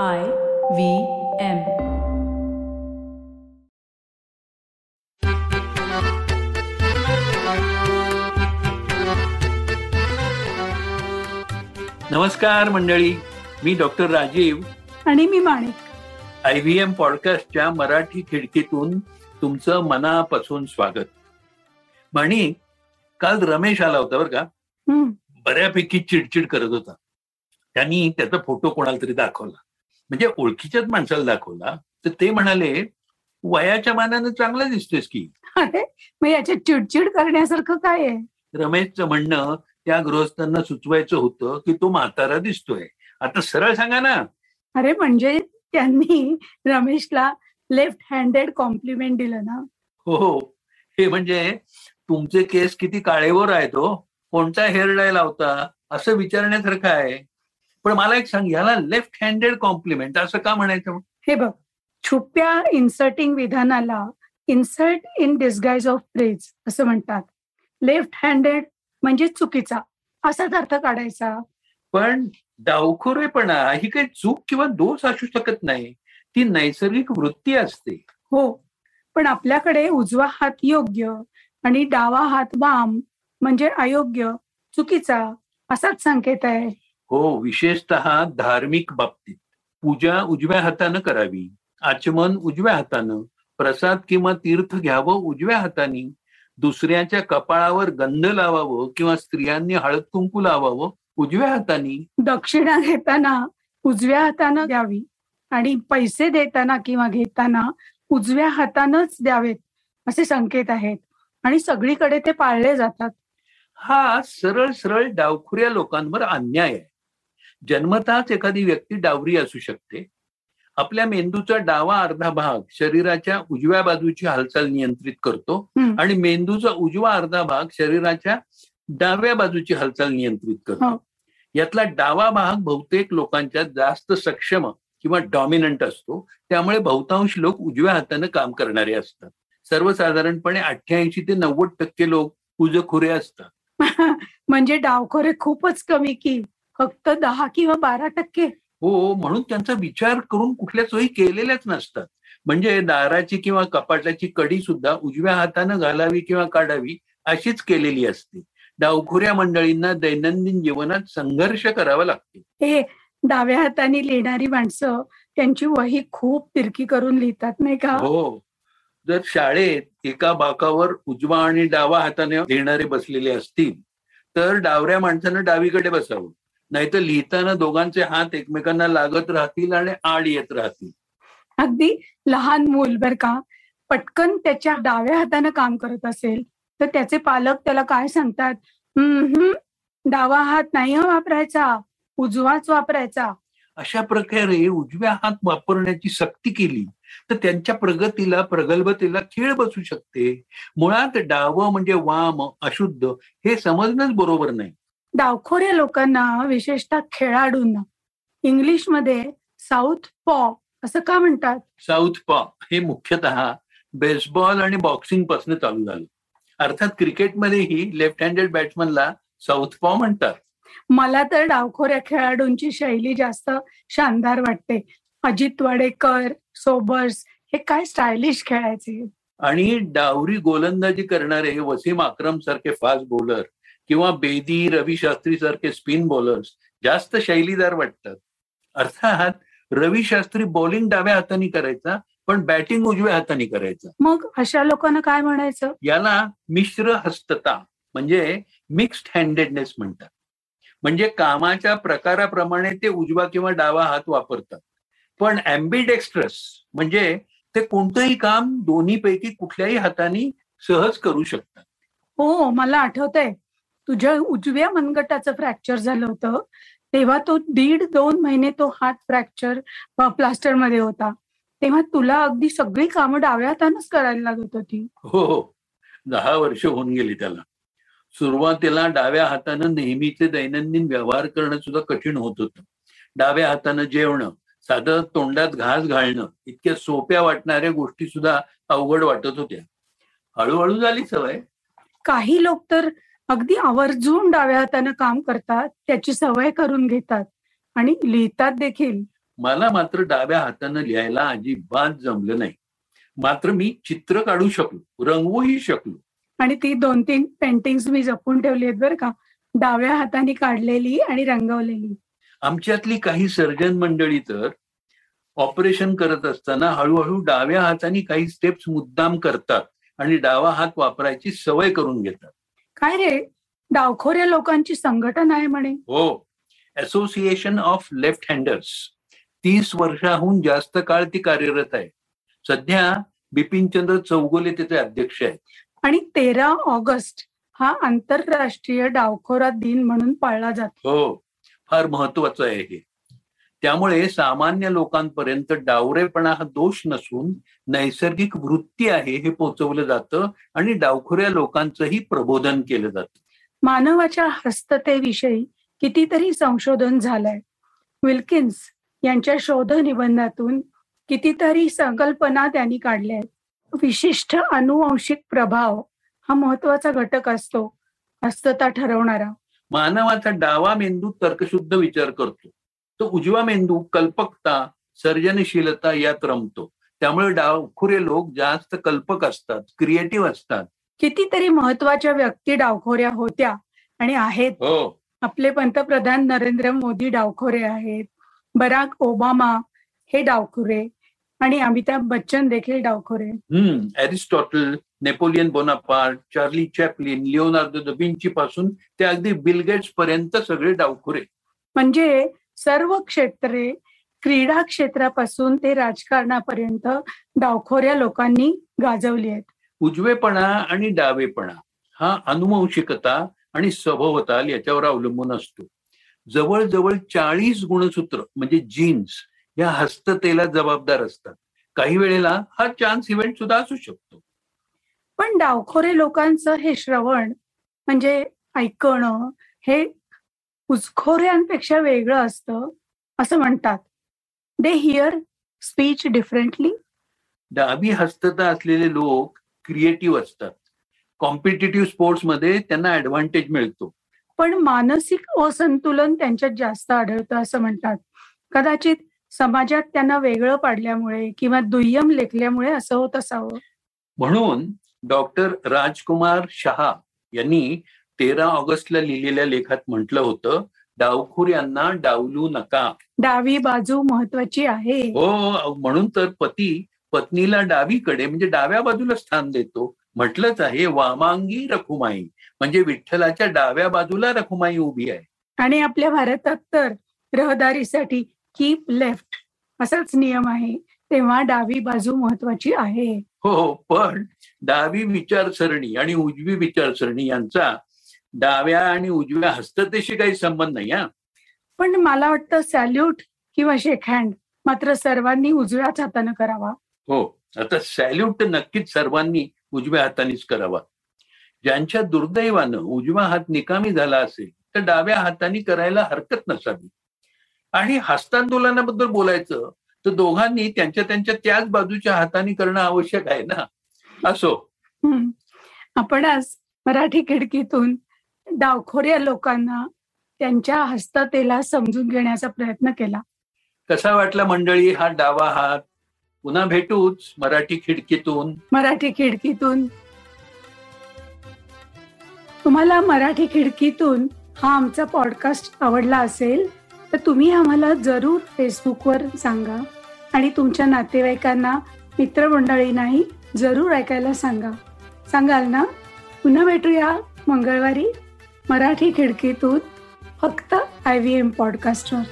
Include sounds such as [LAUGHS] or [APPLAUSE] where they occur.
I V M. नमस्कार मंडळी मी doctor Rajiv. आणि मी माणिक. आय व्ही एम पॉडकास्टच्या मराठी खिडकीतून तुमचं मनापासून स्वागत. माणिक काल रमेश आला होता बरं का? बऱ्यापैकी चिडचिड करत होता. त्यांनी त्याचा फोटो कोणाला तरी दाखवला. म्हणजे ओळखीच्याच माणसाला दाखवला तर ते म्हणाले वयाच्या मानानं चांगला दिसतोयस की. अरे मग याच्यात चिडचिड करण्यासारखं काय आहे? रमेशचं म्हणणं त्या गृहस्थांना सुचवायचं होतं की तो म्हातारा दिसतोय. आता सरळ सांगा ना. अरे म्हणजे त्यांनी रमेशला लेफ्ट हँडेड कॉम्प्लिमेंट दिलं ना? हो हो. हे म्हणजे तुमचे केस किती काळेवर आहेत हो? कोणता हेअर डाय लावता? असं विचारण्यासारखं आहे. पण मला एक सांग याला लेफ्ट हँडेड कॉम्प्लिमेंट असं का म्हणायचं हे बघ छुप्या इन्सर्टिंग विधानाला insert in disguise of praise असं म्हणतात. लेफ्ट हँडेड म्हणजे चुकीचा असाच अर्थ काढायचा. पण डावखोरेपणा ही काही चूक किंवा दोष असू शकत नाही ती नैसर्गिक वृत्ती असते. हो पण आपल्याकडे उजवा हात योग्य आणि डावा हात वाम म्हणजे अयोग्य चुकीचा असाच संकेत आहे. हो विशेषत धार्मिक बाबतीत. पूजा उजव्या हातानं करावी आचमन उजव्या हातानं प्रसाद किंवा तीर्थ घ्यावं उजव्या हाताने दुसऱ्याच्या कपाळावर गंध लावावं किंवा स्त्रियांनी हळद कुंकू लावावं उजव्या हाताने. दक्षिणा घेताना उजव्या हातानं द्यावी आणि पैसे देताना किंवा घेताना उजव्या हातानच द्यावेत असे संकेत आहेत आणि सगळीकडे ते पाळले जातात. हा सरळ सरळ डावखुऱ्या लोकांवर अन्याय आहे. जन्मताच एखादी व्यक्ती डावरी असू शकते. आपल्या मेंदूचा डावा अर्धा भाग शरीराच्या उजव्या बाजूची हालचाल नियंत्रित करतो. आणि मेंदूचा उजवा अर्धा भाग शरीराच्या डाव्या बाजूची हालचाल नियंत्रित करतो. हो. यातला डावा भाग बहुतेक लोकांच्या जास्त सक्षम किंवा डॉमिनंट असतो. त्यामुळे बहुतांश लोक उजव्या हाताने काम करणारे असतात. सर्वसाधारणपणे अठ्ठ्याऐंशी ते नव्वद टक्के लोक उजखुरे असतात. [LAUGHS] म्हणजे डावखोरे खूपच कमी की. फक्त दहा किंवा बारा टक्के. हो म्हणून त्यांचा विचार करून कुठल्या सोयी केलेल्याच नसतात. म्हणजे दाराची किंवा कपाटाची कडी सुद्धा उजव्या हातानं घालावी किंवा काढावी अशीच केलेली असते. डावखुऱ्या मंडळींना दैनंदिन जीवनात संघर्ष करावा लागते. हे डाव्या हाताने लिहिणारी माणसं त्यांची वही खूप तिरकी करून लिहितात नाही का? हो. जर शाळेत एका बाकावर उजवा आणि डावा हाताने लिहिणारे बसलेले असतील तर डावऱ्या माणसानं डावीकडे बसावं. नाहीतर लिहिताना दोघांचे हात एकमेकांना लागत राहतील आणि आड येत राहतील. अगदी लहान मूल बर का पटकन त्याच्या डाव्या हाताने काम करत असेल तर त्याचे पालक त्याला काय सांगतात? "हम्म, डावा हात नाही वापरायचा उजवाच वापरायचा. अशा प्रकारे उजव्या हात वापरण्याची सक्ती केली तर त्यांच्या प्रगतीला प्रगल्भतेला खेळ बसू शकते. मुळात डावं म्हणजे वाम अशुद्ध हे समजणंच बरोबर नाही. डावखोऱ्या लोकांना विशेषतः खेळाडूंना. इंग्लिशमध्ये साऊथ पॉ असं का म्हणतात? साऊथ पॉ हे मुख्यतः बेसबॉल आणि बॉक्सिंगपासून चालू झालं. अर्थात क्रिकेटमध्येही लेफ्ट हँडेड बॅट्समनला साऊथ पॉ म्हणतात. मला तर डावखोऱ्या खेळाडूंची शैली जास्त शानदार वाटते. अजित वाडेकर सोबर्स हे काय स्टायलिश खेळायचे? आणि डावरी गोलंदाजी करणारे वसीम अक्रम सारखे फास्ट बॉलर किंवा बेदी रवी शास्त्री सारखे स्पिन बॉलर्स जास्त शैलीदार वाटतात. अर्थात रवी शास्त्री बॉलिंग डाव्या हाताने करायचा पण बॅटिंग उजव्या हाताने करायचा. मग अशा लोकांना काय म्हणायचं? याला मिश्र हस्तता म्हणजे मिक्स्ड हँडेडनेस म्हणतात. म्हणजे कामाच्या प्रकाराप्रमाणे ते उजवा किंवा डावा हात वापरतात. पण ॲम्बिडेक्स्ट्रस म्हणजे ते कोणतंही काम दोन्हीपैकी कुठल्याही हाताने सहज करू शकतात. हो मला आठवतंय. तुझ्या उजव्या मनगटाचं फ्रॅक्चर झालं होतं. तेव्हा तो दीड दोन महिने तो हात फ्रॅक्चर प्लास्टरमध्ये होता. तेव्हा तुला अगदी सगळी कामं डाव्या हातानच करायला लागत होती. हो हो. दहा वर्ष होऊन गेली त्याला. सुरुवातीला डाव्या हातानं नेहमीचे दैनंदिन व्यवहार करणं सुद्धा कठीण होत होतं. डाव्या हातानं जेवणं साधं तोंडात घास घालणं इतक्या सोप्या वाटणाऱ्या गोष्टी सुद्धा अवघड वाटत होत्या. हळूहळू झाली सवय. काही लोक तर अगदी आवर्जून डाव्या हाताने काम करतात त्याची सवय करून घेतात. आणि लिहितात देखील. मला मात्र डाव्या हातानं लिहायला अजिबात जमलं नाही. मात्र मी चित्र काढू शकलो रंगवूही शकलो. आणि ती दोन तीन पेंटिंग्स मी जपून ठेवली आहेत बरं का. डाव्या हाताने काढलेली आणि रंगवलेली. आमच्यातली काही सर्जन मंडळी तर ऑपरेशन करत असताना हळूहळू डाव्या हाताने काही स्टेप्स मुद्दाम करतात आणि डावा हात वापरायची सवय करून घेतात. काय रे? डावखोऱ्या लोकांची संघटना आहे म्हणे. हो. असोसिएशन ऑफ लेफ्ट हँडर्स तीस वर्षाहून जास्त काळ ती कार्यरत आहे. सध्या बिपिनचंद्र चौगुले त्याचे अध्यक्ष आहेत. आणि तेरा ऑगस्ट हा आंतरराष्ट्रीय डावखोरा दिन म्हणून पाळला जातो. हो. फार महत्वाचं आहे हे. त्यामुळे सामान्य लोकांपर्यंत डावरेपणा हा दोष नसून नैसर्गिक वृत्ती आहे हे पोचवलं जातं आणि डावखोऱ्या लोकांचंही प्रबोधन केलं जातं. मानवाच्या हस्ततेविषयी कितीतरी संशोधन झालंय. विल्किन्स यांच्या शोध निबंधातून कितीतरी संकल्पना त्यांनी काढल्या आहेत. विशिष्ट अनुवंशिक प्रभाव हा महत्त्वाचा घटक असतो हस्तता ठरवणारा. मानवाचा डावा मेंदू तर्कशुद्ध विचार करतो. तो उजवा मेंदू कल्पकता सर्जनशीलता यात रमतो. त्यामुळे डावखुरे लोक जास्त कल्पक असतात क्रिएटिव्ह असतात. कितीतरी महत्त्वाच्या व्यक्ती डावखोऱ्या होत्या आणि आहेत. हो. आपले पंतप्रधान नरेंद्र मोदी डावखोरे आहेत. बराक ओबामा हे डावखोरे आणि अमिताभ बच्चन देखील डावखोरे. हम्म Aristotle Napoleon Bonaparte Charlie Chaplin Leonardo da Vinci पासून ते अगदी बिल गेट्स पर्यंत सगळे डावखुरे. म्हणजे सर्व क्षेत्रे क्रीडा क्षेत्रापासून ते राजकारणापर्यंत डावखोऱ्या लोकांनी गाजवली आहेत. उजवेपणा आणि डावेपणा हा अनुवंशिकता आणि स्वभावताल याच्यावर अवलंबून असतो. जवळजवळ चाळीस गुणसूत्र म्हणजे जीन्स या हस्ततेला जबाबदार असतात. काही वेळेला हा चान्स इव्हेंट सुद्धा असू शकतो. पण डावखोरे लोकांचं हे श्रवण म्हणजे ऐकणं हे उचखोऱ्यांपेक्षा वेगळं असतं असं म्हणतात. दे हिअर स्पीच डिफरंटली डावी हस्तता असलेले लोक क्रिएटिव्ह असतात. कॉम्पिटेटिव्ह स्पोर्ट्समध्ये त्यांना ऍडव्हान्टेज मिळतो. पण मानसिक असंतुलन त्यांच्यात जास्त आढळतं असं म्हणतात. कदाचित समाजात त्यांना वेगळं पाडल्यामुळे किंवा दुय्यम लेखल्यामुळे असं होत असावं. म्हणून डॉक्टर राजकुमार शहा यांनी तेरा ऑगस्टला लिहिलेल्या लेखात म्हटलं होतं डावखुऱ्यांना डावलू नका. डावी बाजू महत्वाची आहे. हो म्हणून तर पती पत्नीला डावीकडे म्हणजे डाव्या बाजूला स्थान देतो. म्हटलंच आहे वामांगी रखुमाई. म्हणजे विठ्ठलाच्या डाव्या बाजूला रखुमाई उभी आहे. आणि आपल्या भारतात तर रहदारीसाठी कीप लेफ्ट असाच नियम आहे. तेव्हा डावी बाजू महत्वाची आहे. हो पण डावी विचारसरणी आणि उजवी विचारसरणी यांचा डाव्या आणि उजव्या हस्ततेशी काही संबंध नाही हा. पण मला वाटतं सॅल्यूट किंवा शेक हँड मात्र सर्वांनी उजव्याच हाताने करावा. हो आता सॅल्यूट नक्कीच सर्वांनी उजव्या हातानेच करावा. ज्यांच्या दुर्दैवानं उजवा हात निकामी झाला असेल तर डाव्या हाताने करायला हरकत नसावी. आणि हस्तांदोलनाबद्दल बोलायचं तर दोघांनी त्यांच्या त्यांच्या त्याच बाजूच्या हाताने करणं आवश्यक आहे ना. असो. हम्म. आपण आज मराठी खिडकीतून डावखोऱ्या लोकांना त्यांच्या हस्ततेला समजून घेण्याचा प्रयत्न केला. कसा वाटला मंडळी हा डावा हात? पुन्हा भेटूच मराठी खिडकीतून. मराठी खिडकीतून. तुम्हाला मराठी खिडकीतून हा आमचा पॉडकास्ट आवडला असेल तर तुम्ही आम्हाला जरूर फेसबुकवर सांगा आणि तुमच्या नातेवाईकांना मित्रमंडळींनाही जरूर ऐकायला सांगा. सांगाल ना? पुन्हा भेटूया मंगळवारी. मराठी खिडकीतून फक्त आय व्ही एम पॉडकास्टवर